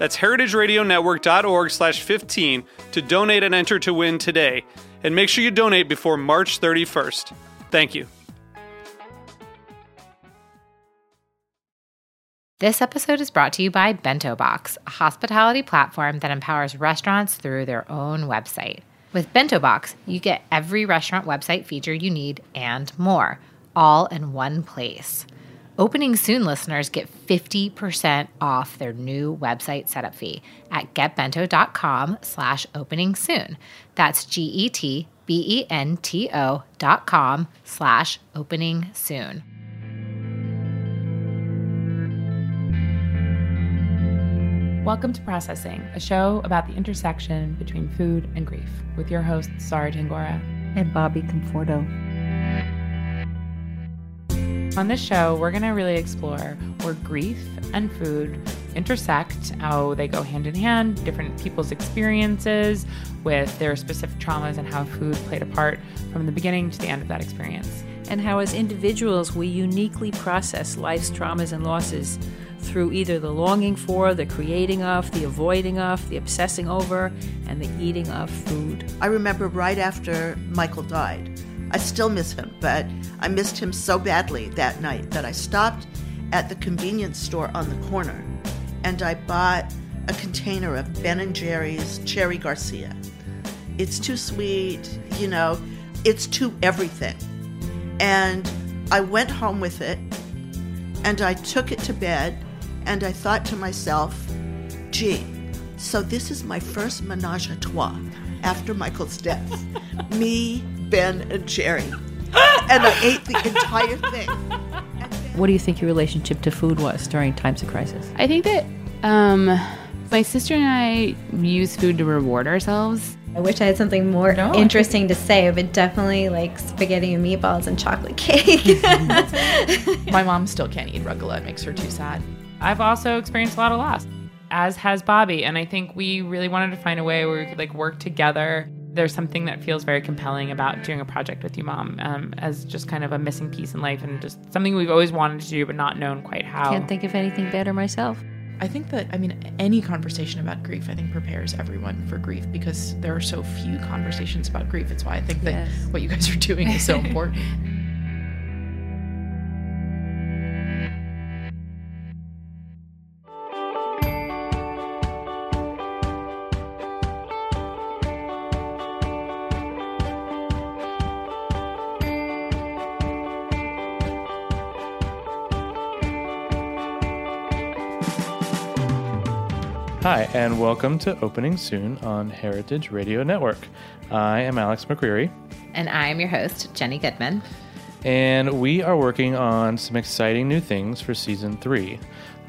That's heritageradionetwork.org slash 15 to donate and enter to win today. And make sure you donate before March 31st. Thank you. This episode is brought to you by Bento Box, a hospitality platform that empowers restaurants through their own website. With Bento Box, you get every restaurant website feature you need and more, all in one place. Opening Soon listeners get 50% off their new website setup fee at getbento.com slash opening soon. That's G-E-T-B-E-N-T-O dot com slash opening soon. Welcome to Processing, a show about the intersection between food and grief, with your hosts, Sara Tangora and Bobby Conforto. On this show, we're going to really explore where grief and food intersect, how they go hand in hand, different people's experiences with their specific traumas, and how food played a part from the beginning to the end of that experience. And how, as individuals, we uniquely process life's traumas and losses through either the longing for, the creating of, the avoiding of, the obsessing over, and the eating of food. I remember right after Michael died, I still miss him, but I missed him so badly that night that I stopped at the convenience store on the corner and I bought a container of Ben and Jerry's Cherry Garcia. It's too sweet, you know, it's too everything. And I went home with it and I took it to bed and I thought to myself, gee, so this is my first menage a trois after Michael's death. Me, Ben, and Jerry. And I ate the entire thing. What do you think your relationship to food was during times of crisis? I think that um, my sister and I use food to reward ourselves. I wish I had something more no, interesting to say, but definitely like spaghetti and meatballs and chocolate cake. my mom still can't eat rucola. It makes her too sad. I've also experienced a lot of loss, as has Bobby. And I think we really wanted to find a way where we could like work together. There's something that feels very compelling about doing a project with you, Mom, um, as just kind of a missing piece in life and just something we've always wanted to do but not known quite how. Can't think of anything better myself. I think that, I mean, any conversation about grief, I think prepares everyone for grief because there are so few conversations about grief. It's why I think that yes. what you guys are doing is so important. Hi, and welcome to Opening Soon on Heritage Radio Network. I am Alex McCreary. And I am your host, Jenny Goodman. And we are working on some exciting new things for season three.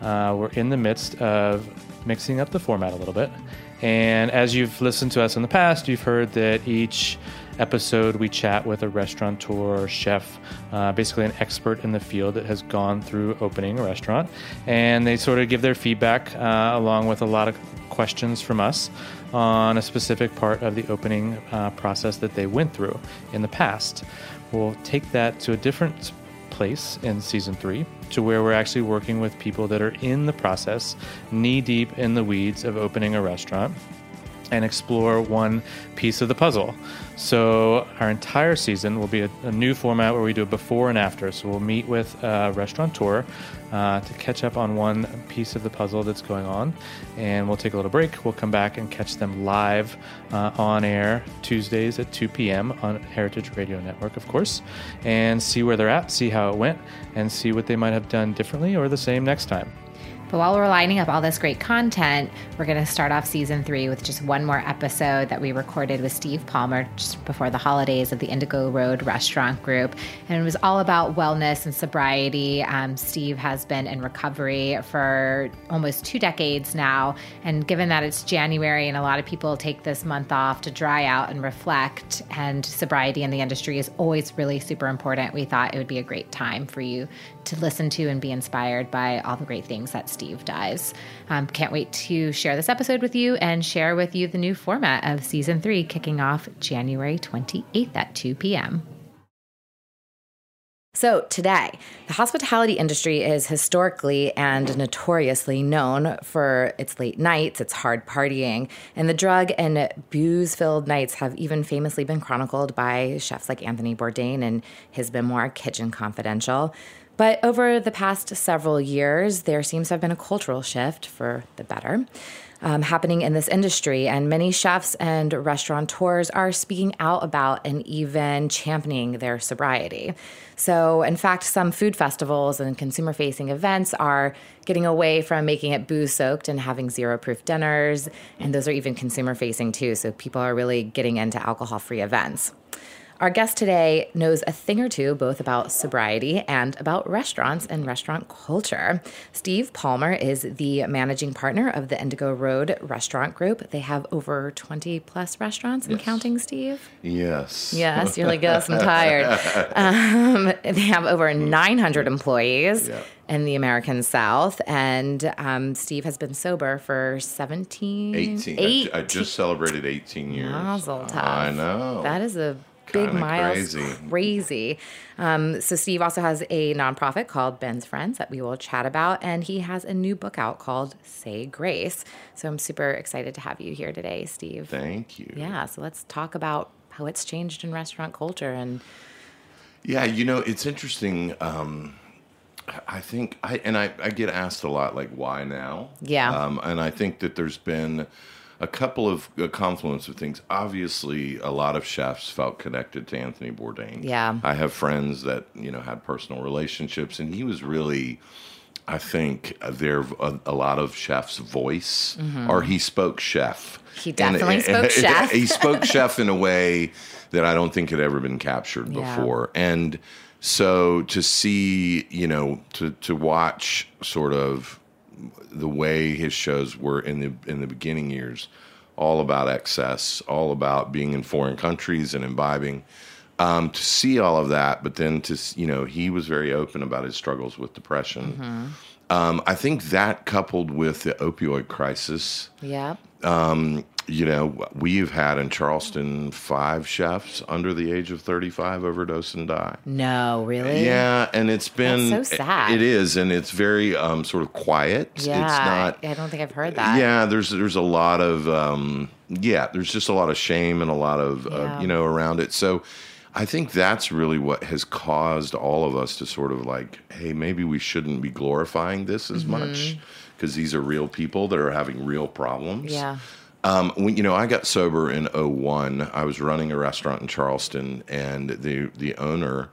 Uh, we're in the midst of mixing up the format a little bit. And as you've listened to us in the past, you've heard that each episode, we chat with a restaurateur chef, uh, basically an expert in the field that has gone through opening a restaurant. And they sort of give their feedback uh, along with a lot of questions from us on a specific part of the opening uh, process that they went through in the past. We'll take that to a different place in season three to where we're actually working with people that are in the process, knee deep in the weeds of opening a restaurant and explore one piece of the puzzle. So, our entire season will be a, a new format where we do a before and after. So, we'll meet with a restaurateur uh, to catch up on one piece of the puzzle that's going on. And we'll take a little break. We'll come back and catch them live uh, on air Tuesdays at 2 p.m. on Heritage Radio Network, of course, and see where they're at, see how it went, and see what they might have done differently or the same next time. But while we're lining up all this great content, we're going to start off season three with just one more episode that we recorded with Steve Palmer just before the holidays of the Indigo Road Restaurant Group. And it was all about wellness and sobriety. Um, Steve has been in recovery for almost two decades now. And given that it's January and a lot of people take this month off to dry out and reflect, and sobriety in the industry is always really super important, we thought it would be a great time for you to listen to and be inspired by all the great things that Steve does. Um, can't wait to share this episode with you and share with you the new format of season three kicking off January 28th at 2 p.m. So, today, the hospitality industry is historically and notoriously known for its late nights, its hard partying, and the drug and booze filled nights have even famously been chronicled by chefs like Anthony Bourdain in his memoir, Kitchen Confidential. But over the past several years, there seems to have been a cultural shift for the better. Um, happening in this industry, and many chefs and restaurateurs are speaking out about and even championing their sobriety. So, in fact, some food festivals and consumer facing events are getting away from making it booze soaked and having zero proof dinners, and those are even consumer facing too. So, people are really getting into alcohol free events. Our guest today knows a thing or two both about sobriety and about restaurants and restaurant culture. Steve Palmer is the managing partner of the Indigo Road Restaurant Group. They have over 20 plus restaurants and Yes. counting, Steve. Yes. Yes, you're like, yes, I'm tired. Um, they have over 900 employees Yeah. in the American South, and um, Steve has been sober for 17, 18. I I, just celebrated 18 years. Mazel tov. I know. That is a big miles. crazy. Crazy. Um, so Steve also has a nonprofit called Ben's Friends that we will chat about, and he has a new book out called Say Grace. So I'm super excited to have you here today, Steve. Thank you. Yeah. So let's talk about how it's changed in restaurant culture and Yeah, you know, it's interesting. Um, I think I and I, I get asked a lot, like, why now? Yeah. Um, and I think that there's been a couple of a confluence of things. Obviously, a lot of chefs felt connected to Anthony Bourdain. Yeah. I have friends that you know had personal relationships, and he was really. I think uh, there a, a lot of chefs' voice, or he spoke chef. Mm-hmm. He definitely and- spoke chef. he spoke chef in a way that I don't think had ever been captured Yeah. before. And so to see, you know, to to watch sort of the way his shows were in the in the beginning years, all about excess, all about being in foreign countries and imbibing. Um, to see all of that, but then to you know, he was very open about his struggles with depression. Mm-hmm. Um, I think that coupled with the opioid crisis, yeah. You know, we've had in Charleston five chefs under the age of 35 overdose and die. No, really? Yeah, and it's been That's so sad. It is, and it's very um, sort of quiet. Yeah. It's not. I don't think I've heard that. Yeah, there's there's a lot of um, yeah, there's just a lot of shame and a lot of Yeah. uh, you know around it. So. I think that's really what has caused all of us to sort of like, hey, maybe we shouldn't be glorifying this as Mm-hmm. much because these are real people that are having real problems. Yeah. Um, when you know, I got sober in 01. I was running a restaurant in Charleston, and the the owner,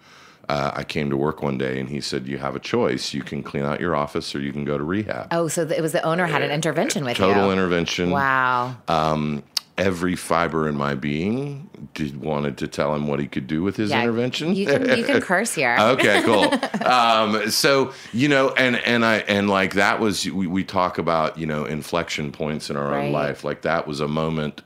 uh, I came to work one day, and he said, "You have a choice. You can clean out your office, or you can go to rehab." Oh, so it was the owner had an intervention with Total you. intervention. Wow. Every fiber in my being did wanted to tell him what he could do with his Yeah, intervention. You can you can curse here. okay, cool. um, so you know, and and I and like that was we, we talk about you know inflection points in our Right. own life. Like that was a moment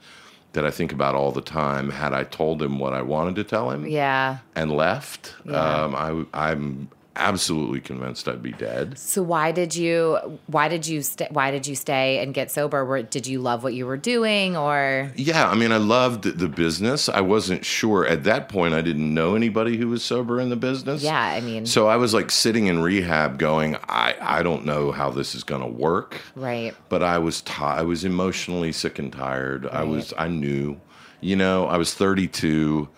that I think about all the time. Had I told him what I wanted to tell him Yeah. and left, Yeah. um, I I'm absolutely convinced I'd be dead. So why did you why did you st- why did you stay and get sober? Were, did you love what you were doing or Yeah, I mean, I loved the business. I wasn't sure at that point. I didn't know anybody who was sober in the business. Yeah, I mean So I was like sitting in rehab, going, I I don't know how this is going to work. right. But I was ti I was emotionally sick and tired. I was I knew, you know, I was 32,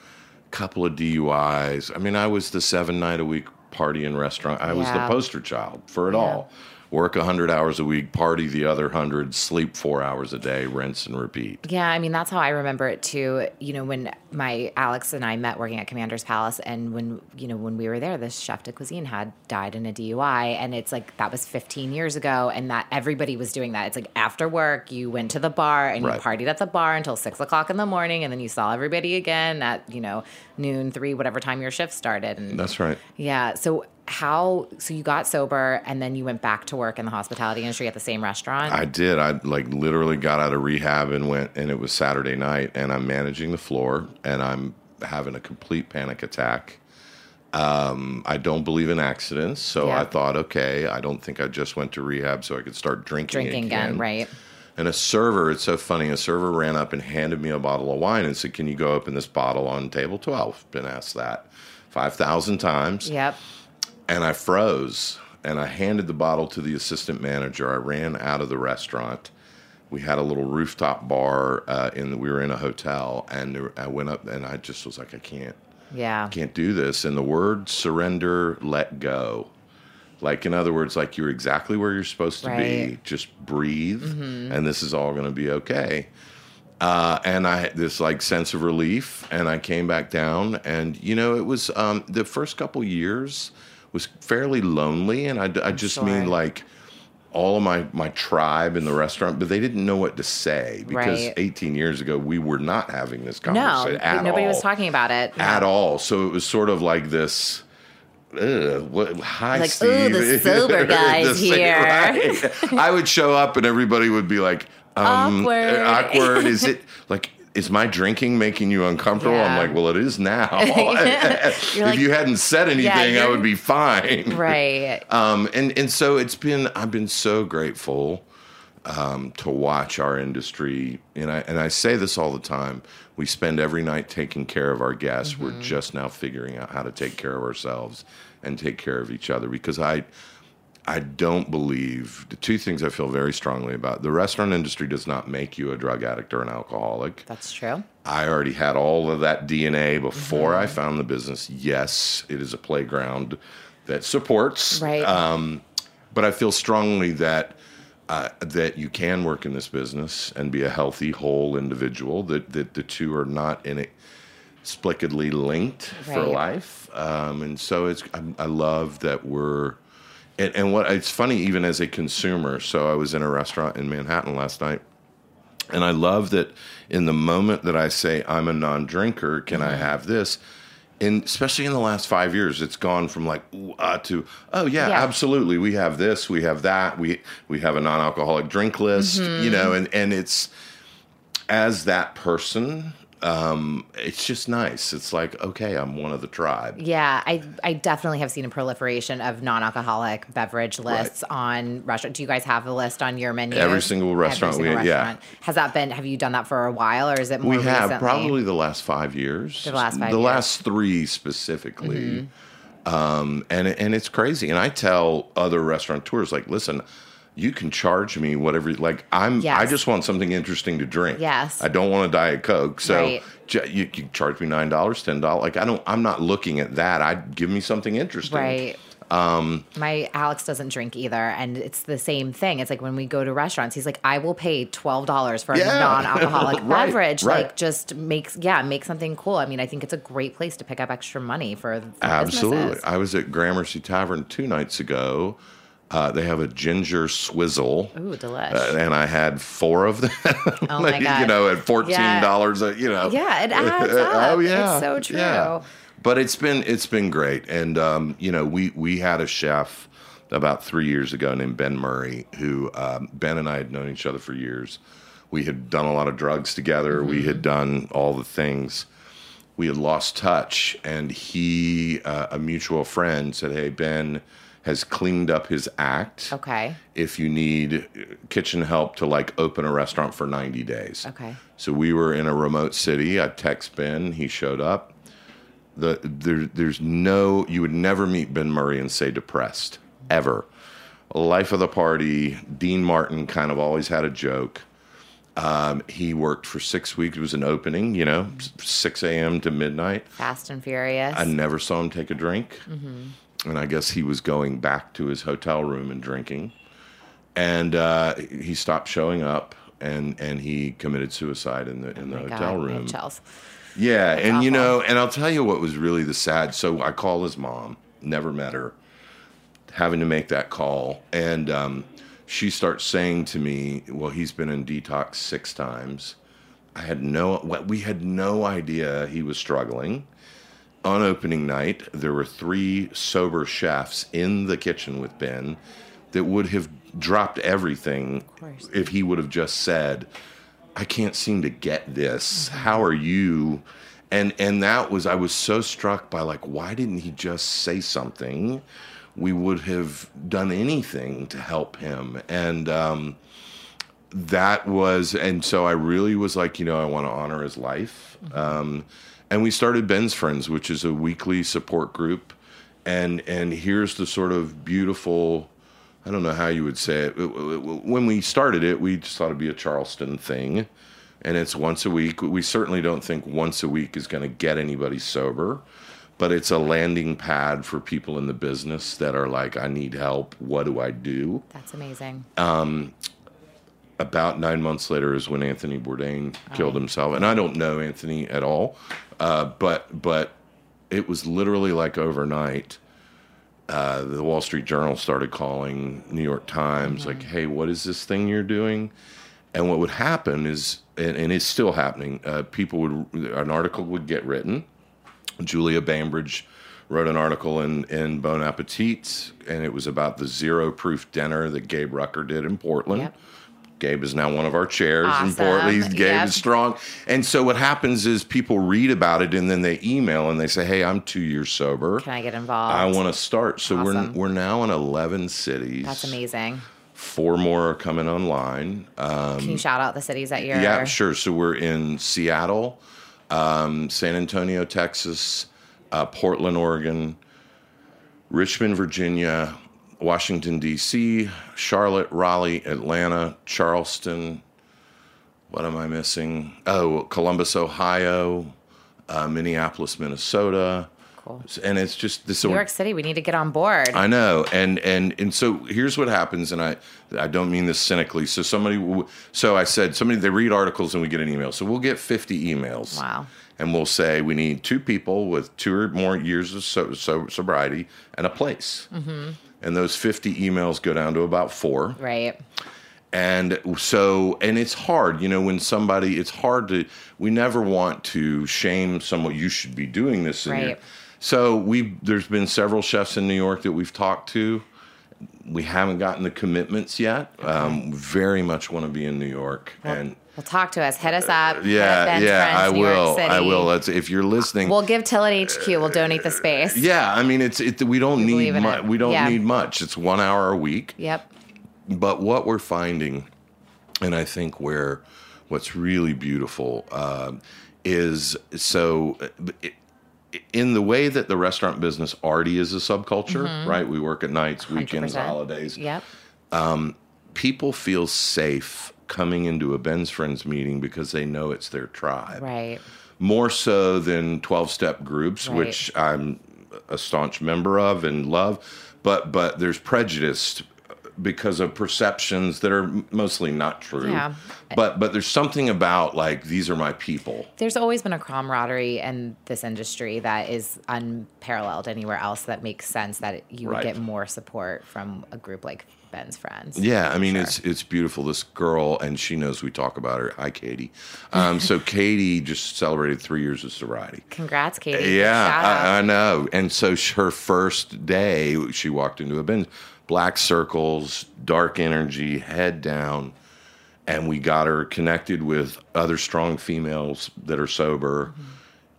couple of DUIs. I mean, I was the seven night a week party and restaurant. I was the poster child for it all. Work 100 hours a week, party the other 100, sleep 4 hours a day, rinse and repeat. Yeah, I mean that's how I remember it too. You know, when my Alex and I met working at Commander's Palace, and when you know when we were there, this chef de cuisine had died in a DUI, and it's like that was 15 years ago, and that everybody was doing that. It's like after work, you went to the bar and Right. you partied at the bar until six o'clock in the morning, and then you saw everybody again at you know noon, three, whatever time your shift started. And That's right. yeah, so how? So you got sober, and then you went back to work in the hospitality industry at the same restaurant. I did. I like literally got out of rehab and went, and it was Saturday night, and I'm managing the floor, and I'm having a complete panic attack. Um, I don't believe in accidents, so Yeah. I thought, okay, I don't think I just went to rehab so I could start drinking, Drinking again, right? And a server, it's so funny. A server ran up and handed me a bottle of wine and said, "Can you go open this bottle on table 12?" Been asked that five thousand times Yep. And I froze and I handed the bottle to the assistant manager. I ran out of the restaurant. We had a little rooftop bar uh, in the, we were in a hotel and there, I went up and I just was like I can't Yeah. can't do this and the word surrender let go. Like in other words like you're exactly where you're supposed to be. Right. Mm-hmm. Just breathe and this is all going to be okay. Uh, and I had this like sense of relief, and I came back down, and you know, it was um, the first couple years was fairly lonely, and I, I just Sure. mean like all of my my tribe in the restaurant, but they didn't know what to say because Right. 18 years ago we were not having this No, conversation at all. nobody all, was talking about it. at all. So it was sort of like this. Ugh, what, hi, Like, Steve. the sober guy's The here. right. I would show up and everybody would be like, um, Awkward. Awkward. Is it like? Is my drinking making you uncomfortable? I'm like, well, it is now. if like- you hadn't said anything, I would be fine. Right. Um, and and so it's been. I've been so grateful um, to watch our industry, and I and I say this all the time. We spend every night taking care of our guests. We're just now figuring out how to take care of ourselves and take care of each other because I. I don't believe the two things I feel very strongly about. The restaurant industry does not make you a drug addict or an alcoholic. That's true. I already had all of that DNA before I found the business. Yes, it is a playground that supports. Right. Um, but I feel strongly that uh, that you can work in this business and be a healthy, whole individual. That that the two are not inexplicably linked for life. Um, and so it's I, I love that we're. And, and what it's funny, even as a consumer. So I was in a restaurant in Manhattan last night, and I love that in the moment that I say I'm a non-drinker, can Mm-hmm. I have this? And especially in the last five years, it's gone from like ooh, uh, to oh yeah, Yeah. absolutely, we have this, we have that, we we have a non-alcoholic drink list, Mm-hmm. you know, and and it's as that person, um, it's just nice. It's like okay, I'm one of the tribe. Yeah, I I definitely have seen a proliferation of non-alcoholic beverage lists on restaurant. Do you guys have a list on your menu? Every single restaurant we- yeah. Has that been? Have you done that for a while, or is it more we have recently? probably the last five years. The last five The years. last three specifically. Um, and and it's crazy. And I tell other restaurateurs like, listen, you can charge me whatever. Like I'm, I just want something interesting to drink. Yes. I don't want a diet coke. So Right. ju- you can charge me nine dollars, ten dollars. Like I don't. I'm not looking at that. I'd give me something interesting. Right. Um, My Alex doesn't drink either, and it's the same thing. It's like when we go to restaurants, he's like, "I will pay twelve dollars for Yeah. a non-alcoholic Right, beverage. right. Like, just makes yeah, make something cool. I mean, I think it's a great place to pick up extra money for, for Absolutely. businesses. I was at Gramercy Tavern two nights ago. Uh, they have a ginger swizzle. Ooh, delish. Uh, and I had four of them. Oh my you know, at fourteen dollars. uh You know. Yeah, it adds up. oh yeah, It's so true. yeah. But it's been it's been great, and um, you know, we we had a chef about three years ago named Ben Murray, who um, Ben and I had known each other for years. We had done a lot of drugs together. We Mm-hmm. had done all the things, we had lost touch, and he, uh, a mutual friend, said, "Hey, Ben." Has cleaned up his act. Okay. If you need kitchen help to like open a restaurant for 90 days. Okay. So we were in a remote city. I text Ben. He showed up. The there, there's no you would never meet Ben Murray and say depressed ever. Life of the party. Dean Martin kind of always had a joke. Um, he worked for six weeks. It was an opening, you know, 6 a.m. to midnight. Fast and Furious. I never saw him take a drink. And I guess he was going back to his hotel room and drinking. And uh, he stopped showing up and, and he committed suicide in the, in the Oh my hotel God, room. Yeah, and you know, and I'll tell you what was really the sad. So I call his mom, never met her, having to make that call, and um, she starts saying to me, "Well, he's been in detox six times." I had no, what we had no idea he was struggling. On opening night, there were three sober chefs in the kitchen with Ben that would have dropped everything if he would have just said, I can't seem to get this. How are you? And and that was I was so struck by like why didn't he just say something? We would have done anything to help him. And um, that was and so I really was like, you know, I want to honor his life. Um, and we started Ben's Friends, which is a weekly support group. And and here's the sort of beautiful I don't know how you would say it. When we started it, we just thought it'd be a Charleston thing, and it's once a week. We certainly don't think once a week is going to get anybody sober, but it's a landing pad for people in the business that are like, I need help. What do I do? That's amazing. Um, about nine months later is when Anthony Bourdain killed oh. himself, and I don't know Anthony at all, uh, but but it was literally like overnight. Uh, the Wall Street Journal started calling New York Times, like, "Hey, what is this thing you're doing?" And what would happen is, and, and it's still happening. Uh, people would an article would get written. Julia Bainbridge wrote an article in in Bon Appetit, and it was about the zero proof dinner that Gabe Rucker did in Portland. Yep. Gabe is now one of our chairs in Awesome. Portland. Gabe Yep. is strong. And so what happens is people read about it and then they email and they say, "Hey, I'm two years sober. Can I get involved? I want to start." So Awesome. we're we're now in 11 cities. That's amazing. Four more are coming online. Um, Can you shout out the cities that you're? yeah, sure. So we're in Seattle, um, San Antonio, Texas, uh, Portland, Oregon, Richmond, Virginia, Washington, D.C., Charlotte, Raleigh, Atlanta, Charleston. What am I missing? Oh, Columbus, Ohio, uh, Minneapolis, Minnesota. Cool. And it's just this. New York City, we need to get on board. I know, and and and so here's what happens, and I I don't mean this cynically. So somebody, so I said somebody they read articles and we get an email. So we'll get 50 emails. Wow. And we'll say we need two people with two or more years of so, so, sobriety and a place. Mm-hmm. And those 50 emails go down to about four. right. And so, and it's hard, you know, when somebody, it's hard to, we never want to shame someone, you should be doing this. in your-" Right. So we, there's been several chefs in New York that we've talked to. We haven't gotten the commitments yet. Um, very much want to be in New York. and Well, talk to us. Hit us up. Hit yeah, yeah, I New will. I will. That's, if you're listening, We'll give Till at HQ. We'll donate the space. yeah, I mean, it's, it, we don't We need much. We don't Yeah. need much. It's one hour a week. Yep. But what we're finding, and I think where what's really beautiful um, is so uh, it, in the way that the restaurant business already is a subculture, right? We work at nights, weekends, 100%. holidays. Yep. People feel safe coming into a Ben's Friends meeting because they know it's their tribe. Right. More so than 12 step groups, Right. which I'm a staunch member of and love. But but there's prejudice because of perceptions that are mostly not true. Yeah. But but there's something about like these are my people. There's always been a camaraderie in this industry that is unparalleled anywhere else that makes sense that you would Right. get more support from a group like Ben's Friends. Yeah, I mean Sure. it's it's beautiful. This girl, and she knows we talk about her. Hi, Katie. Um, so Katie just celebrated three years of sobriety. Congrats, Katie. Yeah, I, I know. And so her first day, she walked into a bin, black circles, dark energy, head down, and we got her connected with other strong females that are sober.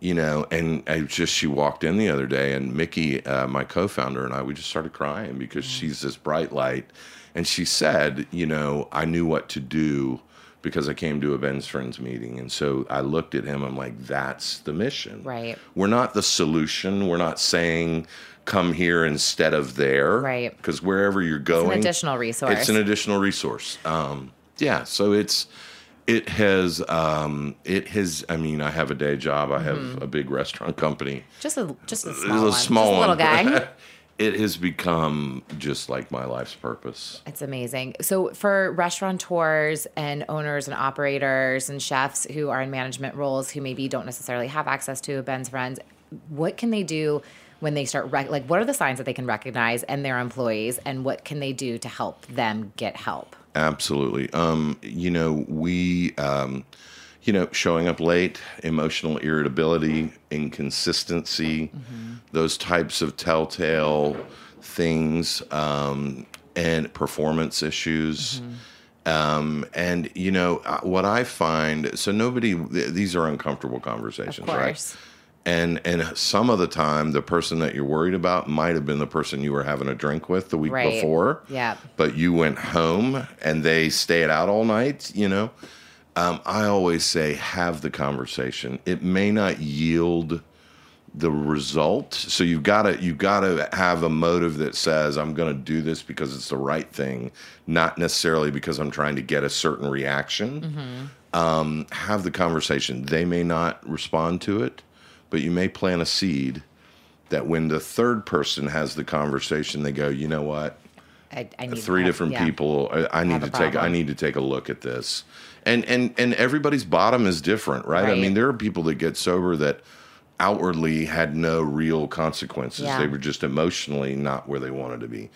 You know, and I just she walked in the other day, and Mickey, uh, my co-founder, and I, we just started crying because she's this bright light, and she said, you know, I knew what to do because I came to a Ben's Friends meeting, and so I looked at him. I'm like, that's the mission. Right. We're not the solution. We're not saying come here instead of there. Right. Because wherever you're going, additional resource. It's an additional resource. Um, yeah. So it's it has um, it has. I mean, I have a day job. I have a big restaurant company. Just a just a small one. small just a little guy. it has become just like my life's purpose. It's amazing. So, for restaurateurs and owners and operators and chefs who are in management roles who maybe don't necessarily have access to Ben's Friends, what can they do when they start rec- like what are the signs that they can recognize and their employees and what can they do to help them get help? Absolutely. Um, you know, we, um, you know, showing up late, emotional irritability, inconsistency, those types of telltale things, um, and performance issues. Um, and you know uh, what I find. So nobody. Th- these are uncomfortable conversations, right? And and some of the time, the person that you're worried about might have been the person you were having a drink with the week Right. before Yeah. but you went home and they stayed out all night, you know, um, I always say have the conversation. It may not yield the result, so you've got to you've got to have a motive that says I'm going to do this because it's the right thing, not necessarily because I'm trying to get a certain reaction. Um, have the conversation. They may not respond to it, but you may plant a seed that when the third person has the conversation, they go, you know what? I, I need three different Yeah. people. Uh, I, I need to take. I need to take a look at this, and and and everybody's bottom is different, right? I mean, there are people that get sober that outwardly had no real consequences. Yeah. They were just emotionally not where they wanted to be.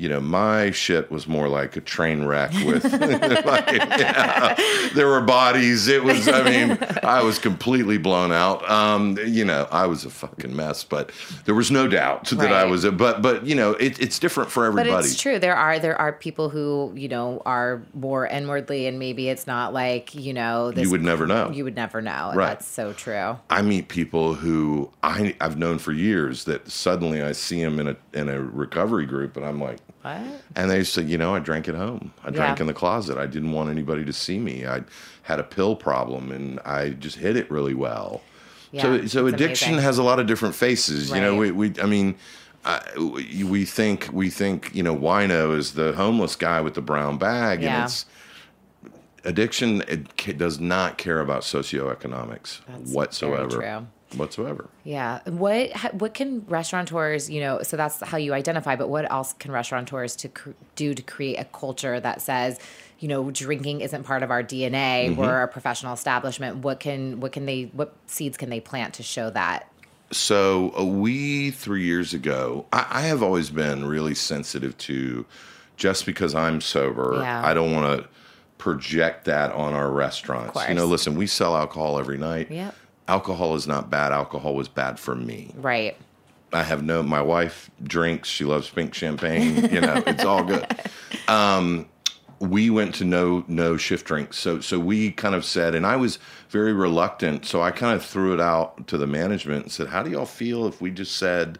You know, my shit was more like a train wreck with. like, yeah, there were bodies. It was. I mean, I was completely blown out. Um, you know, I was a fucking mess, but there was no doubt that I was. A, but but you know, it, it's different for everybody. But it's true. There are there are people who you know are more inwardly, and maybe it's not like you know. This, You would never know. You would never know. Right. That's so true. I meet people who I, I've known for years that suddenly I see them in a in a recovery group and I'm like, What? and they said, you know, I drank at home. I drank Yeah. in the closet. I didn't want anybody to see me. I had a pill problem and I just hit it really well. Yeah, so so addiction amazing. has a lot of different faces. You know, we, we I mean. We think we think you know wino is the homeless guy with the brown bag Yeah. and it's addiction it does not care about socioeconomics That's whatsoever. Whatsoever Yeah. What what can restaurateurs, you know, so that's how you identify, but what else can restaurateurs to cr- do to create a culture that says, you know, drinking isn't part of our DNA. Mm-hmm. We're a professional establishment. What can what can they what seeds can they plant to show that? So uh, we three years ago, I, I have always been really sensitive to just because I'm sober, Yeah. I don't want to project that on our restaurants. You know, listen, we sell alcohol every night. Yep. Alcohol is not bad. Alcohol was bad for me. Right. I have no. My wife drinks. She loves pink champagne. You know, it's all good. Um, we went to no no shift drinks. So so we kind of said, and I was very reluctant. So I kind of threw it out to the management and said, "How do y'all feel if we just said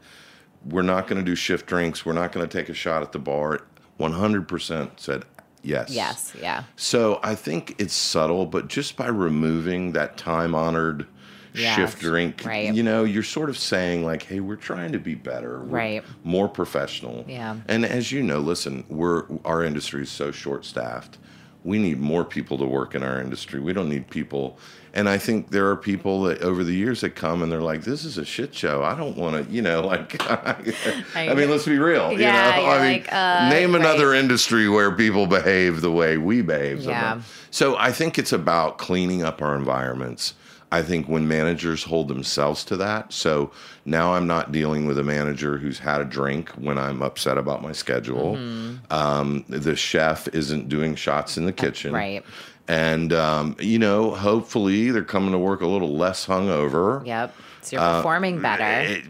we're not going to do shift drinks? We're not going to take a shot at the bar?" One hundred percent said yes. Yes. Yeah. So I think it's subtle, but just by removing that time honored Yes, shift drink, right. you know, you're sort of saying like, "Hey, we're trying to be better, We're Right. More professional." Yeah. And as you know, listen, we're our industry is so short staffed. We need more people to work in our industry. We don't need people. And I think there are people that over the years that come and they're like, "This is a shit show. I don't want to," you know, like. I mean, let's be real. Yeah, you know, I mean, like, uh, name right. another industry where people behave the way we behave. Yeah. somewhere. So I think it's about cleaning up our environments. I think when managers hold themselves to that, so now I'm not dealing with a manager who's had a drink when I'm upset about my schedule. Mm-hmm. Um, the chef isn't doing shots in the kitchen. Right. And, um, you know, hopefully they're coming to work a little less hungover. Yep. So you're performing better. It-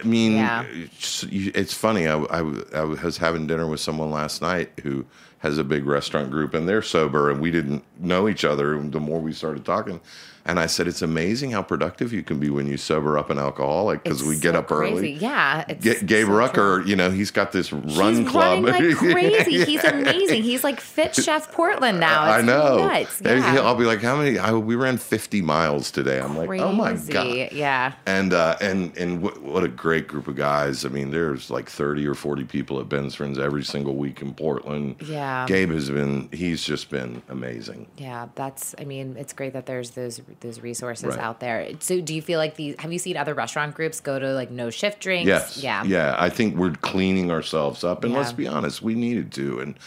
I mean, Yeah. it's, it's funny. I, I, I was having dinner with someone last night who has a big restaurant group, and they're sober, and we didn't know each other. And the more we started talking, And I said, it's amazing how productive you can be when you sober up an alcoholic because we get so up crazy. early. Yeah, it's Ga- Gabe so Rucker, you know, he's got this run He's club. running like crazy. He's amazing. He's like fit chef Portland now. I know. Nuts. Yeah. I'll be like, how many? I, we ran 50 miles today. I'm like, oh my god. Yeah. And uh, and and what, what a great group of guys. I mean, there's like 30 or 40 people at Ben's Friends every single week in Portland. Yeah. Gabe has been. He's just been amazing. Yeah, that's. I mean, it's great that there's those those resources Right. out there. So, do you feel like these? Have you seen other restaurant groups go to like no shift drinks? Yes. Yeah. Yeah. I think we're cleaning ourselves up, and let's be honest, we needed to. And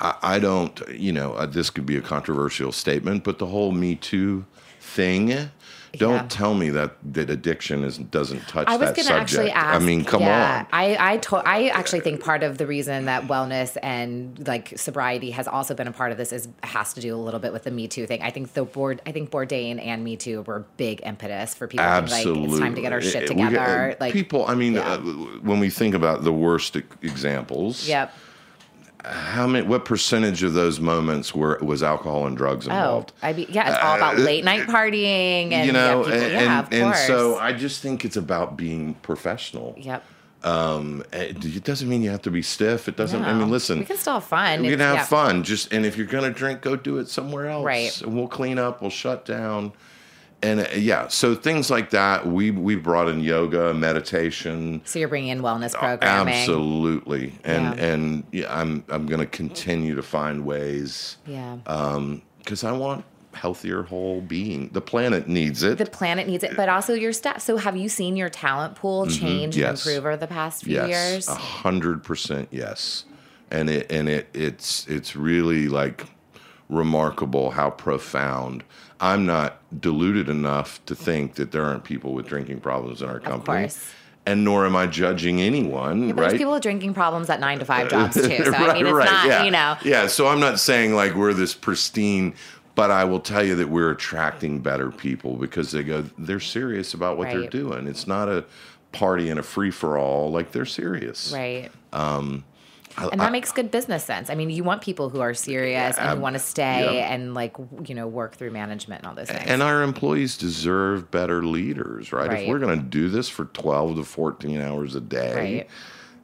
I, I don't. You know, uh, this could be a controversial statement, but the whole Me Too thing. Don't Yeah. tell me that that addiction is doesn't touch I was that subject. actually ask. I mean, come yeah, on. I I, to, I actually think part of the reason that wellness and like sobriety has also been a part of this is has to do a little bit with the Me Too thing. I think the board, I think Bourdain and Me Too were big impetus for people. Absolutely. Like it's time to get our shit Eh, we get- together. like people, I mean, yeah. uh, when we think about the worst examples, Yep. How many, what percentage of those moments were was alcohol and drugs Oh, involved? I mean, yeah, it's all about late night partying and Uh, you know, people, and, yeah, and, and so I just think it's about being professional. Yep. Um, it it doesn't mean you have to be stiff. It doesn't. I mean, listen, we can still have fun. we can have yeah. fun. Just and if you're gonna drink, go do it somewhere else. Right. And we'll clean up. We'll shut down. And uh, yeah, so things like that. We we brought in yoga, meditation. So you're bringing in wellness programming. Absolutely, and Yeah. and yeah, I'm I'm going to continue to find ways Yeah. because I want healthier whole being. The planet needs it. the planet needs it, but also your staff. So have you seen your talent pool change Mm-hmm. yes. and improve over the past few yes, years? a hundred percent yes, and it and it it's it's really like remarkable how profound. I'm not deluded enough to think that there aren't people with drinking problems in our company. And nor am I judging anyone, But right? there's people with drinking problems at nine to five jobs too. So I mean, it's not, yeah. you know. Yeah, so I'm not saying like we're this pristine, but I will tell you that we're attracting better people because they go, they're serious about what they're doing. It's not a party and a free for all. Like they're serious. Right. Um, I- And I- that makes good business sense. I mean, you want people who are serious and who want to stay yeah. and like you know work through management and all those things. and our employees deserve better leaders, right? Right. If we're going to do this for 12 to 14 hours a day, Right.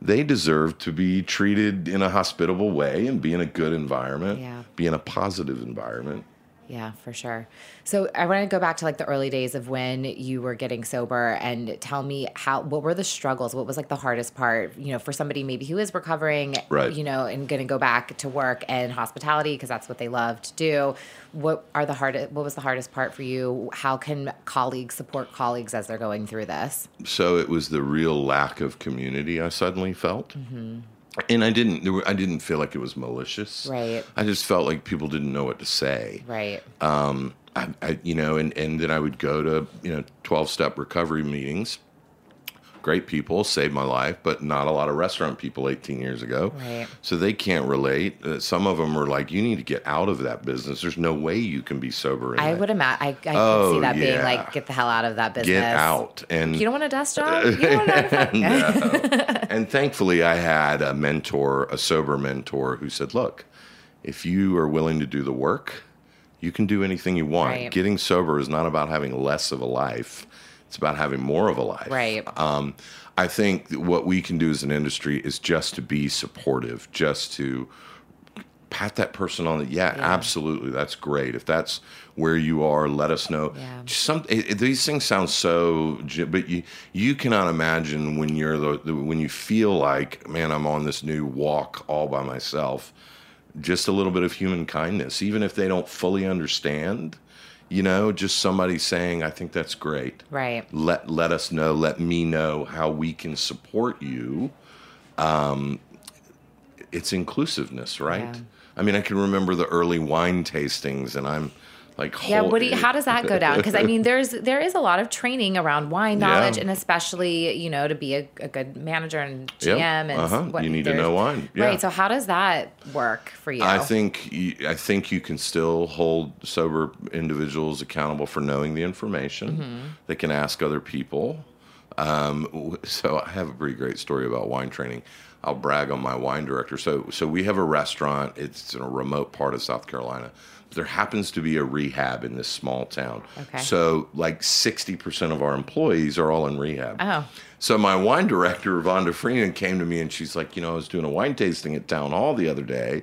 they deserve to be treated in a hospitable way and be in a good environment, Yeah. be in a positive environment. Yeah, for sure. So I want to go back to like the early days of when you were getting sober and tell me how what were the struggles? What was like the hardest part, you know, for somebody maybe who is recovering, Right. you know, and going to go back to work and hospitality because that's what they love to do. What are the hardest what was the hardest part for you? How can colleagues support colleagues as they're going through this? So it was the real lack of community I suddenly felt. Mm-hmm. And I didn't. there were- I didn't feel like it was malicious. Right. I just felt like people didn't know what to say. Right. um, I, I, you know, and, and then I would go to, you know, 12 step recovery meetings. Great people saved my life, but not a lot of restaurant people 18 years ago. Right. So they can't relate. Uh, some of them are like, you need to get out of that business. There's no way you can be sober. In I that. would imagine I, I could Oh, see that being like get the hell out of that business. get out. And You don't want a desk job? You don't want to No. and thankfully, I had a mentor, a sober mentor, who said, "Look, if you are willing to do the work, you can do anything you want. Right. Getting sober is not about having less of a life; it's about having more of a life." Right. Um, I think what we can do as an industry is just to be supportive, just to pat that person on the yeah, absolutely that's great if that's where you are let us know Yeah. Some it- these things sound so but you you cannot imagine when you're the, the when you feel like man i'm on this new walk all by myself just a little bit of human kindness even if they don't fully understand you know just somebody saying i think that's great Right. let let us know let me know how we can support you um it's inclusiveness right Yeah. i mean i can remember the early wine tastings and i'm like Yeah, what do you, how does that go down? Because I mean, there's there is a lot of training around wine Yeah. knowledge, and especially you know to be a, a good manager and GM, and uh-huh. what- You need to know wine, yeah. Right. So how does that work for you? I think you, I think you can still hold sober individuals accountable for knowing the information. Mm-hmm. They can ask other people. Um, so I have a pretty great story about wine training. I'll brag on my wine director. So, so we have a restaurant. It's in a remote part of South Carolina. There happens to be a rehab in this small town. Okay. So, like sixty percent of our employees are all in rehab. Oh. So my wine director, Vonda Freeman, came to me and she's like, you know, I was doing a wine tasting at Town Hall the other day,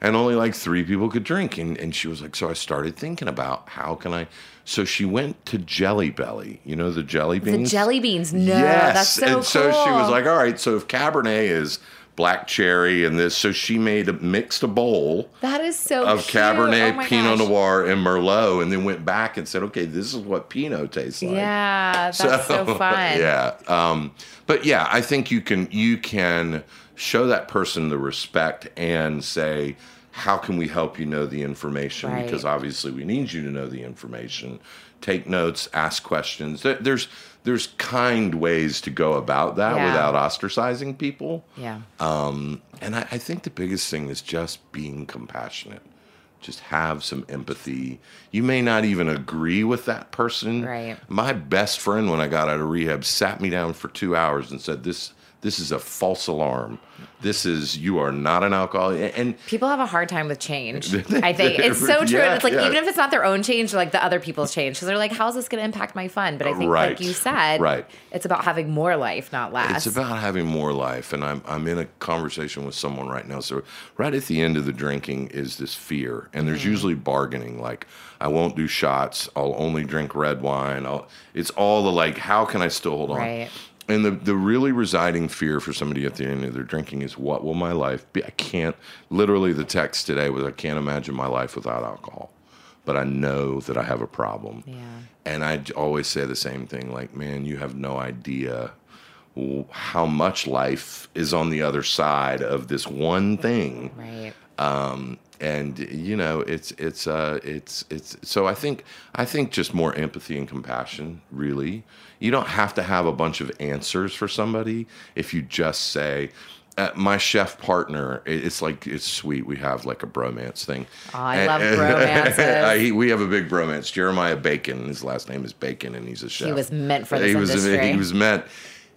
and only like three people could drink. And, and she was like, so I started thinking about how can I. So she went to Jelly Belly, you know, the jelly beans? The jelly beans. No, yes. that's so and so she was like, all right, so if Cabernet is black cherry and this, so she made a mixed a bowl that is so of cute. Cabernet, Oh Pinot gosh. Noir, and Merlot, and then went back and said, okay, this is what Pinot tastes like. Yeah, that's so, fun. Yeah. Um, but yeah, I think you can you can show that person the respect and say, how can we help you know the information? Right. Because obviously we need you to know the information. Take notes, ask questions. There's there's kind ways to go about that Yeah. without ostracizing people. Yeah. Um, and I, I think the biggest thing is just being compassionate. Just have some empathy. You may not even agree with that person. Right. My best friend, when I got out of rehab, sat me down for two hours and said, "This, this is a false alarm. This is you are not an alcoholic." And People have a hard time with change. I think it's so true. Yeah, it's like yeah. even if it's not their own change, like the other people's change, because they're like, "How's this going to impact my fun?" But I think, Right. like you said, Right. it's about having more life, not less. It's about having more life, and I'm I'm in a conversation with someone right now. So right at the end of the drinking is this fear, and there's Mm-hmm. usually bargaining. Like I won't do shots. I'll only drink red wine. I'll, it's all the like. How can I still hold on? Right. And the the really residing fear for somebody at the end of their drinking is what will my life be? I can't. Literally, the text today was I can't imagine my life without alcohol, but I know that I have a problem. Yeah. And I always say the same thing like, man, you have no idea how much life is on the other side of this one thing. Right. Um, and you know, it's it's uh, it's it's so I think I think just more empathy and compassion. Really, you don't have to have a bunch of answers for somebody if you just say. Uh, my chef partner, it's like it's sweet. We have like a bromance thing. Oh, I love bromances. I- we have a big bromance. Jeremiah Bacon, his last name is Bacon, and he's a chef. He was meant for this he was, industry. He was meant.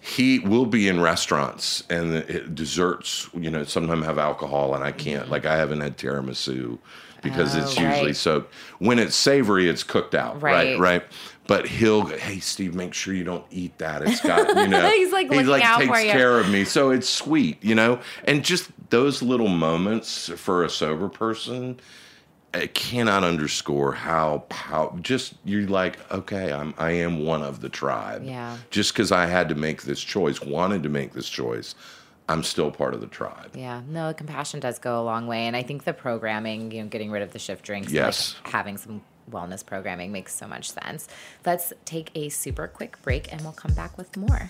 He will be in restaurants and the desserts. You know, sometimes have alcohol, and I can't. Mm-hmm. Like I haven't had tiramisu because Oh, it's usually right. so. When it's savory, it's cooked out. Right. Right. Right. But he'll, go, hey Steve, make sure you don't eat that. It's got, you know, He's, like, he like out takes for you. care of me, so it's sweet, you know. And just those little moments for a sober person, I cannot underscore how how just you're like okay I'm I am one of the tribe. Yeah. Just because I had to make this choice, wanted to make this choice, I'm still part of the tribe. Yeah, no, compassion does go a long way, and I think the programming, you know, getting rid of the shift drinks, Yes. like having some wellness programming makes so much sense. Let's take a super quick break, and we'll come back with more.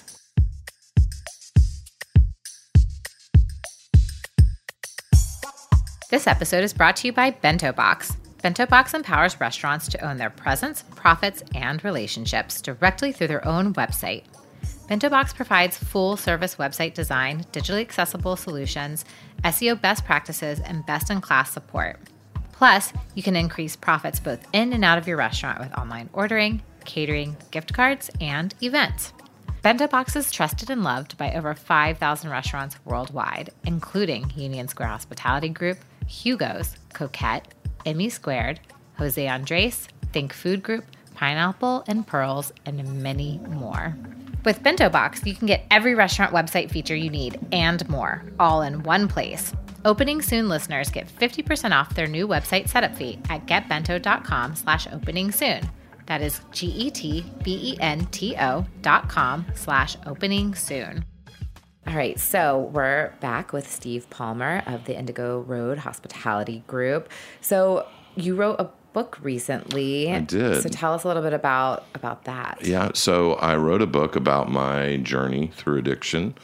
This episode is brought to you by Bento Box. Bento Box empowers restaurants to own their presence, profits, and relationships directly through their own website. Bento Box provides full service website design, digitally accessible solutions, SEO best practices, and best in class support. Plus, you can increase profits both in and out of your restaurant with online ordering, catering, gift cards, and events. Bento Box is trusted and loved by over 5,000 restaurants worldwide, including Union Square Hospitality Group, Hugo's, Coquette, Emmy Squared, Jose Andres, Think Food Group, Pineapple and Pearls, and many more. With Bento Box, you can get every restaurant website feature you need and more, all in one place. Opening Soon listeners get 50% off their new website setup fee at getbento.com slash opening soon. That is G-E-T-B-E-N-T-O dot com slash opening soon. All right, so we're back with Steve Palmer of the Indigo Road Hospitality Group. So you wrote a book recently. I did. So tell us a little bit about about that. Yeah, so I wrote a book about my journey through addiction.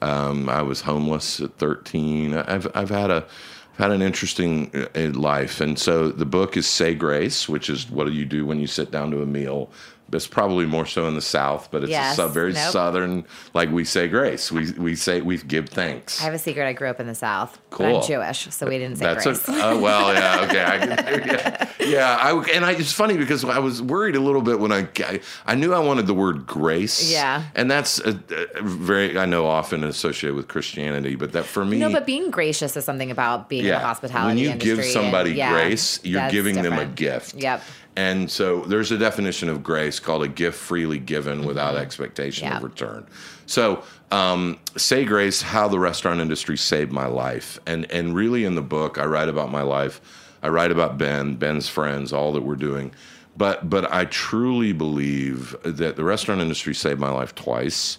Um, I was homeless at 13. I've I've had a I've had an interesting uh, life, and so the book is "Say Grace," which is what do you do when you sit down to a meal. It's probably more so in the South, but it's Yes. a sub, very Nope. Southern. Like we say grace. We we say we give thanks. I have a secret. I grew up in the South. Cool. I'm Jewish, so we didn't say That's grace. a oh well yeah okay I yeah yeah I, and I it's funny because I was worried a little bit when I I, I knew I wanted the word grace Yeah. and that's a, a very I know often associated with Christianity but that for me no, but being gracious is something about being in the hospitality when you give and- somebody yeah, grace you're giving them a gift Yep. And so there's a definition of grace called a gift freely given without expectation Yeah. of return. So, um, say grace, how the restaurant industry saved my life, and and really in the book I write about my life. I write about Ben, Ben's friends, all that we're doing. But but I truly believe that the restaurant industry saved my life twice.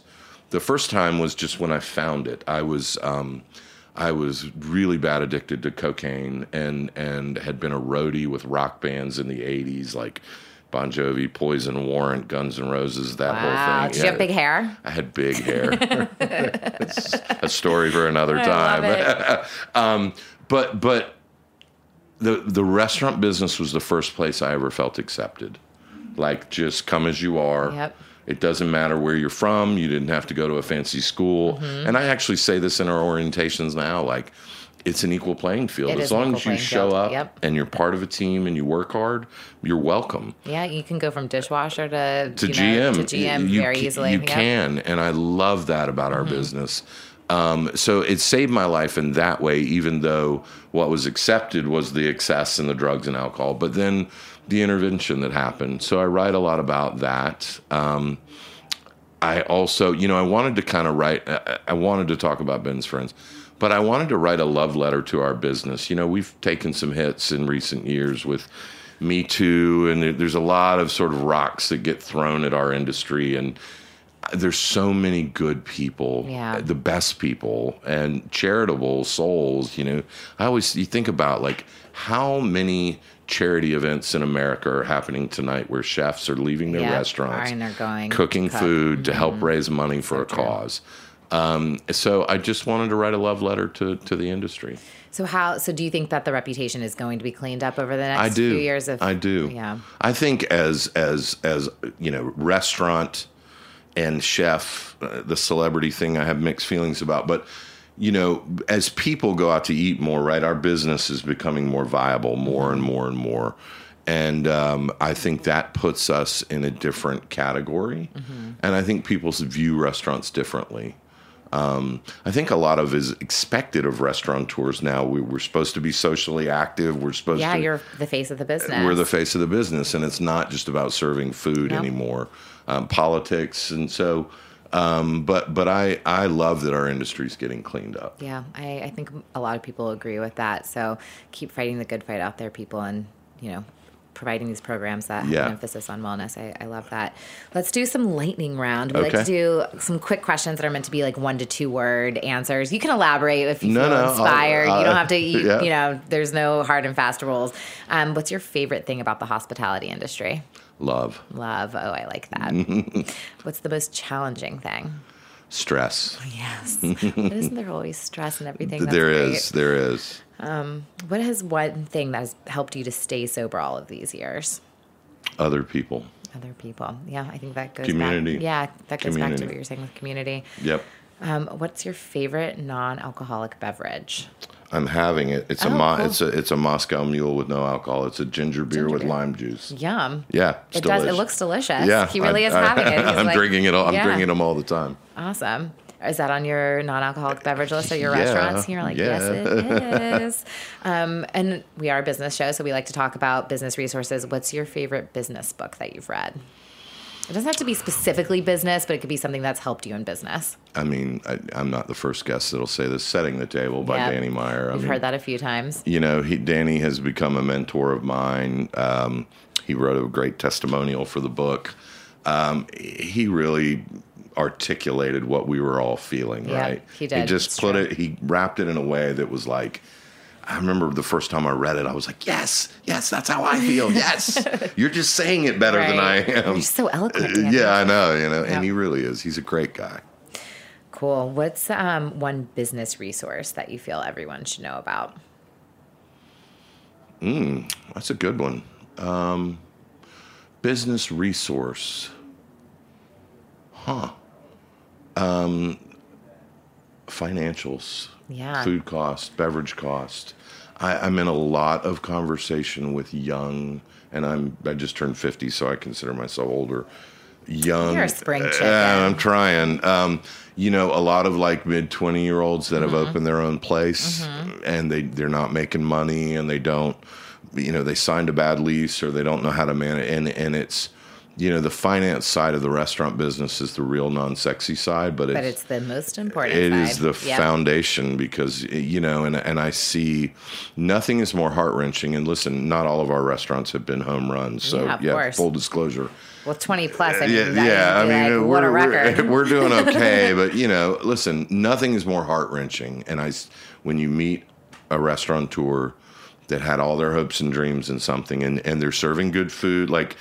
The first time was just when I found it. I was. Um, I was really bad addicted to cocaine and and had been a roadie with rock bands in the 80s like Bon Jovi, Poison, Warrant, Guns N' Roses, that Wow. whole thing. Did you have big hair? I had big hair. it's a story for another time. um, but but the the restaurant business was the first place I ever felt accepted. Like just come as you are. Yep. It doesn't matter where you're from. You didn't have to go to a fancy school. Mm-hmm. And I actually say this in our orientations now. Like it's an equal playing field. It as long as you show field. up Yep. and you're part of a team and you work hard, you're welcome Yeah, you can go from dishwasher to, to GM. know, to GM you, very ca- easily. You Yep. can, and I love that about our Mm-hmm. business. Um, so it saved my life in that way, even though what was accepted was the excess and the drugs and alcohol, but then the intervention that happened. So I write a lot about that. Um, I also, you know, I wanted to kind of write, I- I wanted to talk about Ben's friends, but I wanted to write a love letter to our business. You know, we've taken some hits in recent years with Me Too, and there's a lot of sort of rocks that get thrown at our industry. And there's so many good people, Yeah. the best people, and charitable souls. You know, I always you think about like how many charity events in America are happening tonight where chefs are leaving their Yep. restaurants And they're going cooking cook. food to help Mm-hmm. raise money for a cause. Um, so I just wanted to write a love letter to, to the industry. So how? So do you think that the reputation is going to be cleaned up over the next I do. few years? Of, I do. Yeah. I think as as as you know, restaurant and chef, uh, the celebrity thing, I have mixed feelings about. But you know, as people go out to eat more, right, our business is becoming more viable, more and more and more. And um, I think that puts us in a different category. And I think people view restaurants differently. Um, I think a lot of is expected of restaurateurs now. We, we're supposed to be socially active. We're supposed Yeah, to you're the face of the business. we're the face of the business, and it's not just about serving food Yep. anymore. Um, politics, and so, um, but but I I love that our industry is getting cleaned up. Yeah, I, I think a lot of people agree with that. So keep fighting the good fight out there, people, and you know, providing these programs that have an emphasis on wellness. I, I love that. Let's do some lightning round. We like to do some quick questions that are meant to be like one to two word answers. You can elaborate if you No, feel no, I'll- inspired. you don't have to. You, yeah. you know, there's no hard and fast rules. Um, what's your favorite thing about the hospitality industry? Love, Love. Oh, I like that. what's the most challenging thing? Stress. Yes. but isn't there always stress and everything? That's There great. is, there is. Um, what is one thing that has helped you to stay sober all of these years? Other people. Other people. Yeah, I think that goes Community. back. Yeah, that goes back to what you're saying with community. Yep, Um, what's your favorite non-alcoholic beverage? I'm having it. It's a Oh, mo- cool. it's a it's a Moscow Mule with no alcohol. It's a ginger beer with beer. lime juice. Yum. Yeah, It does. It looks delicious. Yeah, He really I- is having it. He's I'm like- drinking it. All, I'm Yeah. drinking them all the time. Awesome. Is that on your non-alcoholic beverage list at your Yeah, restaurants? You're like, yes, it is. Um, and we are a business show, so we like to talk about business resources. What's your favorite business book that you've read? It doesn't have to be specifically business, but it could be something that's helped you in business. I mean, I, I'm not the first guest that'll say this. Setting the Table by Yep. Danny Meyer. I We've mean, heard that a few times. you know, he, Danny has become a mentor of mine. Um, he wrote a great testimonial for the book. Um, he really articulated what we were all feeling, right? he did. He just It's put true. it, he wrapped it in a way that was like, I remember the first time I read it, I was like, yes, yes, that's how I feel. Yes. You're just saying it better than I am. You're so eloquent, Uh, Yeah, I know, you know, Yeah. and he really is. He's a great guy. Cool. What's um, one business resource that you feel everyone should know about? Mm, that's a good one. Um, business resource. Huh. Um, financials. Yeah. Food cost, beverage cost. I, I'm in a lot of conversation with young, and I'm I just turned 50, so I consider myself older. Young. You're a spring Uh, chicken. I'm trying. Um, you know, a lot of like mid 20 year olds that Mm-hmm. have opened their own place and they, they're not making money and they don't, you know, they signed a bad lease or they don't know how to manage. And, and it's, you know, the finance side of the restaurant business is the real non sexy side, but it's, But it's the most important. it side. is the Yep. foundation because you know and and I see nothing is more heart-wrenching and listen not all of our restaurants have been home runs so Yeah, course. full disclosure Well, 20 plus. I mean, yeah, yeah. I mean, like, we're, record. we're we're doing okay, but you know, listen, nothing is more heart wrenching. And I when you meet a restaurateur that had all their hopes and dreams in something, and and they're serving good food, like.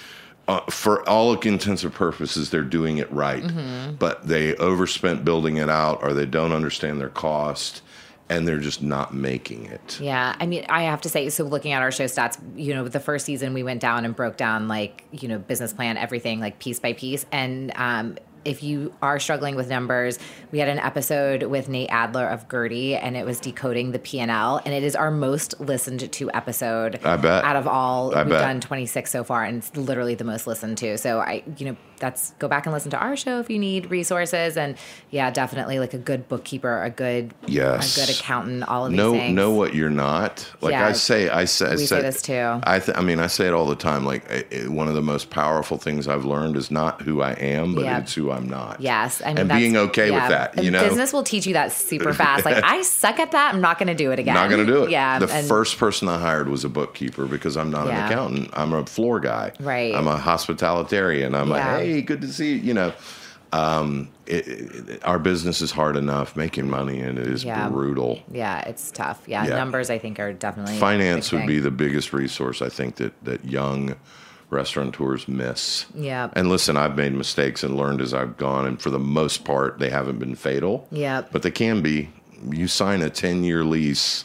Uh, for all intents and purposes, they're doing it right, Mm-hmm. but they overspent building it out, or they don't understand their cost, and they're just not making it. Yeah, I mean, I have to say, so looking at our show stats, you know, the first season we went down and broke down like, you know, business plan, everything like piece by piece. And um, if you are struggling with numbers, we had an episode with Nate Adler of Gertie, and it was decoding the P and it is our most listened to episode. I bet. out of all I we've bet. done 26 so far, and it's literally the most listened to. So I, you know, that's go back and listen to our show if you need resources, and yeah, definitely like a good bookkeeper, a good, Yes. a good accountant, all of these know things. know what you're not. Like Yeah. I say, I say, I We say this too. I th- I mean, I say it all the time. Like I- I- one of the most powerful things I've learned is not who I am, but Yeah. it's who I'm not. Yes, I mean, and being okay yeah. with that. You And know, business will teach you that super fast. Like I suck at that. I'm not going to do it again. not going to do it. Yeah. The and- first person I hired was a bookkeeper because I'm not Yeah. an accountant. I'm a floor guy. Right. I'm a hospitalitarian. I'm a hey, good to see you. You know, um, it, it, our business is hard enough making money, and it is Yeah. brutal. Yeah, it's tough. Yeah, Yeah. numbers I think are definitely finance would be the biggest resource I think that that young restaurateurs miss. Yeah. And listen, I've made mistakes and learned as I've gone, and for the most part, they haven't been fatal. Yep. But they can be. You sign a ten year lease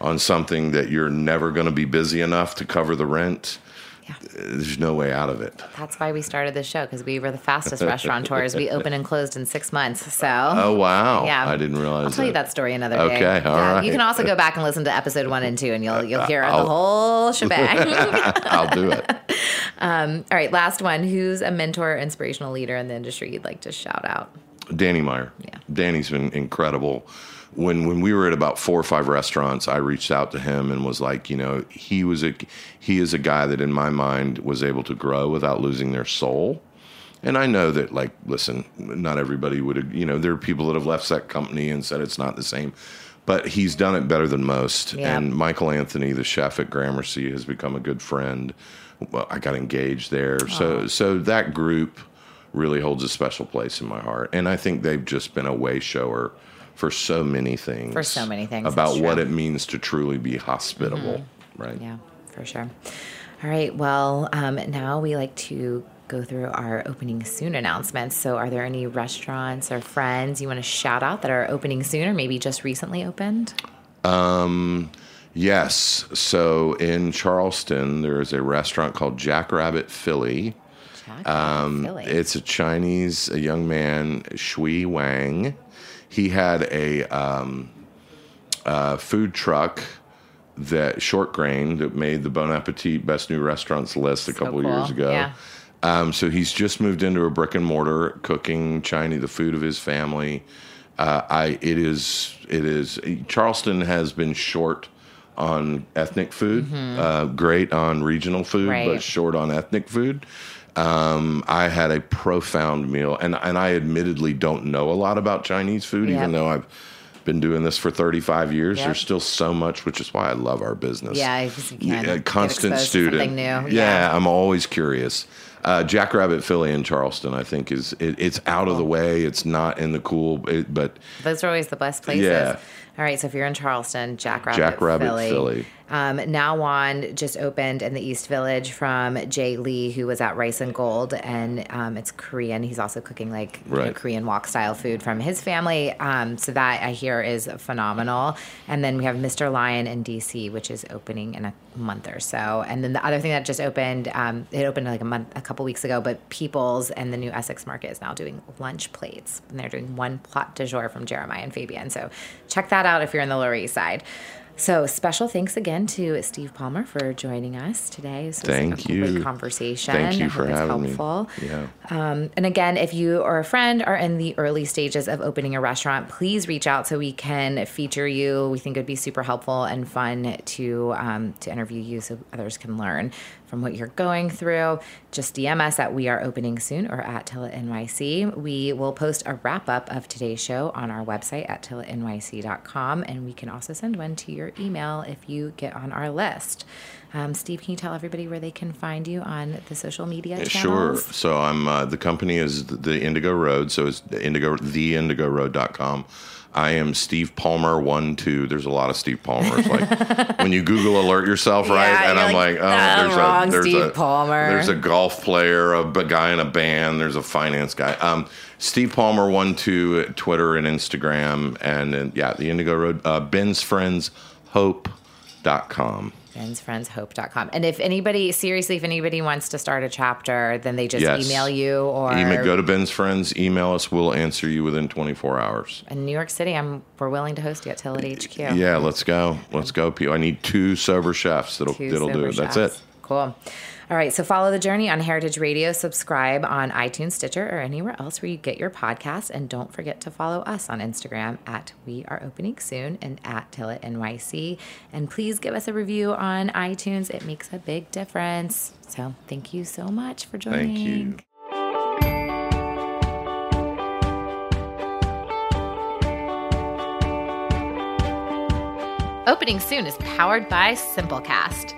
on something that you're never going to be busy enough to cover the rent. There's no way out of it. That's why we started this show because we were the fastest restaurateurs. We opened and closed in six months. So. Oh wow! Yeah, I didn't realize. I'll tell you that story another day. Okay, all yeah. right. You can also go back and listen to episode one and two, and you'll you'll hear I'll- the whole shebang. I'll do it. um, all right, last one. Who's a mentor, inspirational leader in the industry you'd like to shout out? Danny Meyer. Yeah. Danny's been incredible. When when we were at about four or five restaurants, I reached out to him and was like, you know, he was a he is a guy that in my mind was able to grow without losing their soul. And I know that, like, listen, not everybody would, you know, there are people that have left that company and said it's not the same, but he's done it better than most. Yeah. And Michael Anthony, the chef at Gramercy, has become a good friend. Well, I got engaged there, so so that group really holds a special place in my heart. And I think they've just been a way shower for so many things. For so many things, About what. Mm-hmm. it means to truly be hospitable, right? Yeah, for sure. All right. Well, um, now we like to go through our opening soon announcements. So, are there any restaurants or friends you want to shout out that are opening soon or maybe just recently opened? Um, yes. So in Charleston, there is a restaurant called Jackrabbit Filly. Um, Filly. It's a Chinese a young man, Shuai Wang. He had a um, uh, food truck that short grain that made the Bon Appetit Best New Restaurants list a So couple cool. years ago. Yeah. Um, so he's just moved into a brick and mortar, cooking Chinese the food of his family. Uh, I it is it is Charleston has been short on ethnic food, uh, great on regional food, Mm-hmm. Right. but short on ethnic food. Um, I had a profound meal, and and I admittedly don't know a lot about Chinese food, Yep. even though I've been doing this for 35 years. Yep. There's still so much, which is why I love our business. Yeah, because you get a constant student. new. Yeah, I'm always curious. Uh, Jackrabbit Filly in Charleston, I think, is it, it's out of the way. It's not in the cool, it, but Those are always the best places. Yeah. All right, so if you're in Charleston, Jackrabbit, Jackrabbit Filly. Filly. Um, Nowon just opened in the East Village from Jay Lee, who was at Rice and Gold, and um, it's Korean. He's also cooking like you know, Korean wok style food from his family. Um, so that I hear is phenomenal. And then we have Mr. Lion in DC, which is opening in a month or so. And then the other thing that just opened, um, it opened like a month, a couple weeks ago, but People's and the new Essex Market is now doing lunch plates, and they're doing one plat de jour from Jeremiah and Fabian. So check that out if you're in the Lower East Side. So special thanks again to Steve Palmer for joining us today. This was Thank a you. Great conversation. Thank you I for having helpful. me. Yeah. Um, and again, if you or a friend are in the early stages of opening a restaurant, please reach out so we can feature you. We think it would be super helpful and fun to um, to interview you so others can learn from what you're going through. Just DM us at We Are Opening Soon or at Tilla NYC. We will post a wrap up of today's show on our website at tillanyc.com, and we can also send one to your email if you get on our list. Um, Steve, can you tell everybody where they can find you on the social media Sure. So I'm uh, the company is the Indigo Road. So it's Indigo theindigoroad.com. I am Steve Palmer one two. There's a lot of Steve Palmers. Like when you Google alert yourself, right? Yeah, and I'm like, like, oh, "Ah, there's wrong a there's Steve a Palmer." there's a golf player, a guy in a band. There's a finance guy. Um, Steve Palmer one two at Twitter and Instagram, and, then yeah, the Indigo Road. Uh, Ben's Friends Hope.com. bensfriendshope.com. And if anybody, seriously, if anybody wants to start a chapter, then they just Yes. email you or Email, go to Ben's Friends, email us. We'll answer you within 24 hours. in New York City, I'm we're willing to host you at Tilla HQ. Yeah, let's go. Let's go. I need two sober chefs that'll Two that'll do it. That's chefs. it. Cool. All right, so follow the journey on Heritage Radio, subscribe on iTunes, Stitcher, or anywhere else where you get your podcasts, and don't forget to follow us on Instagram at We Are Opening Soon and at Tilla NYC. And please give us a review on iTunes; it makes a big difference. So thank you so much for joining. Thank you. Opening Soon is powered by Simplecast.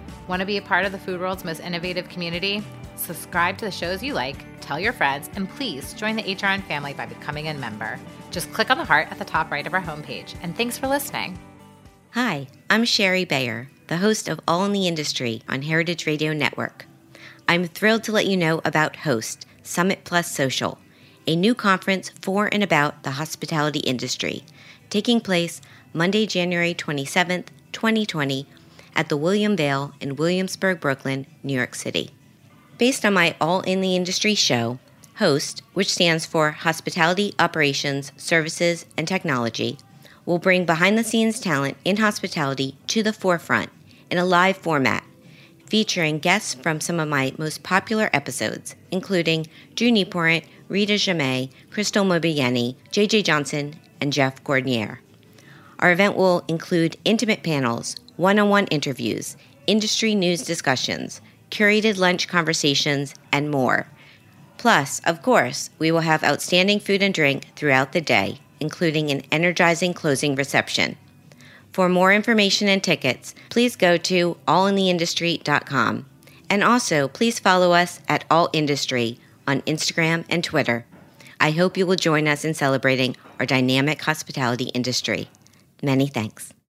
Want to be a part of the food world's most innovative community? Subscribe to the shows you like, tell your friends, and please join the HRN family by becoming a member. Just click on the heart at the top right of our homepage. And thanks for listening. Hi, I'm Shari Bayer, the host of All in the Industry on Heritage Radio Network. I'm thrilled to let you know about Host Summit Plus Social, a new conference for and about the hospitality industry, taking place Monday, January 27th, 2020, at the William Vale in Williamsburg, Brooklyn, New York City. Based on my All in the Industry show, HOST, which stands for Hospitality Operations, Services, and Technology, will bring behind the scenes talent in hospitality to the forefront in a live format, featuring guests from some of my most popular episodes, including Drew Nieporent, Rita Jammet, Crystal Mobieni, JJ Johnson, and Jeff Gordinier. Our event will include intimate panels, one on one interviews, industry news discussions, curated lunch conversations, and more. Plus, of course, we will have outstanding food and drink throughout the day, including an energizing closing reception. For more information and tickets, please go to allintheindustry.com. And also, please follow us at All Industry on Instagram and Twitter. I hope you will join us in celebrating our dynamic hospitality industry. Many thanks.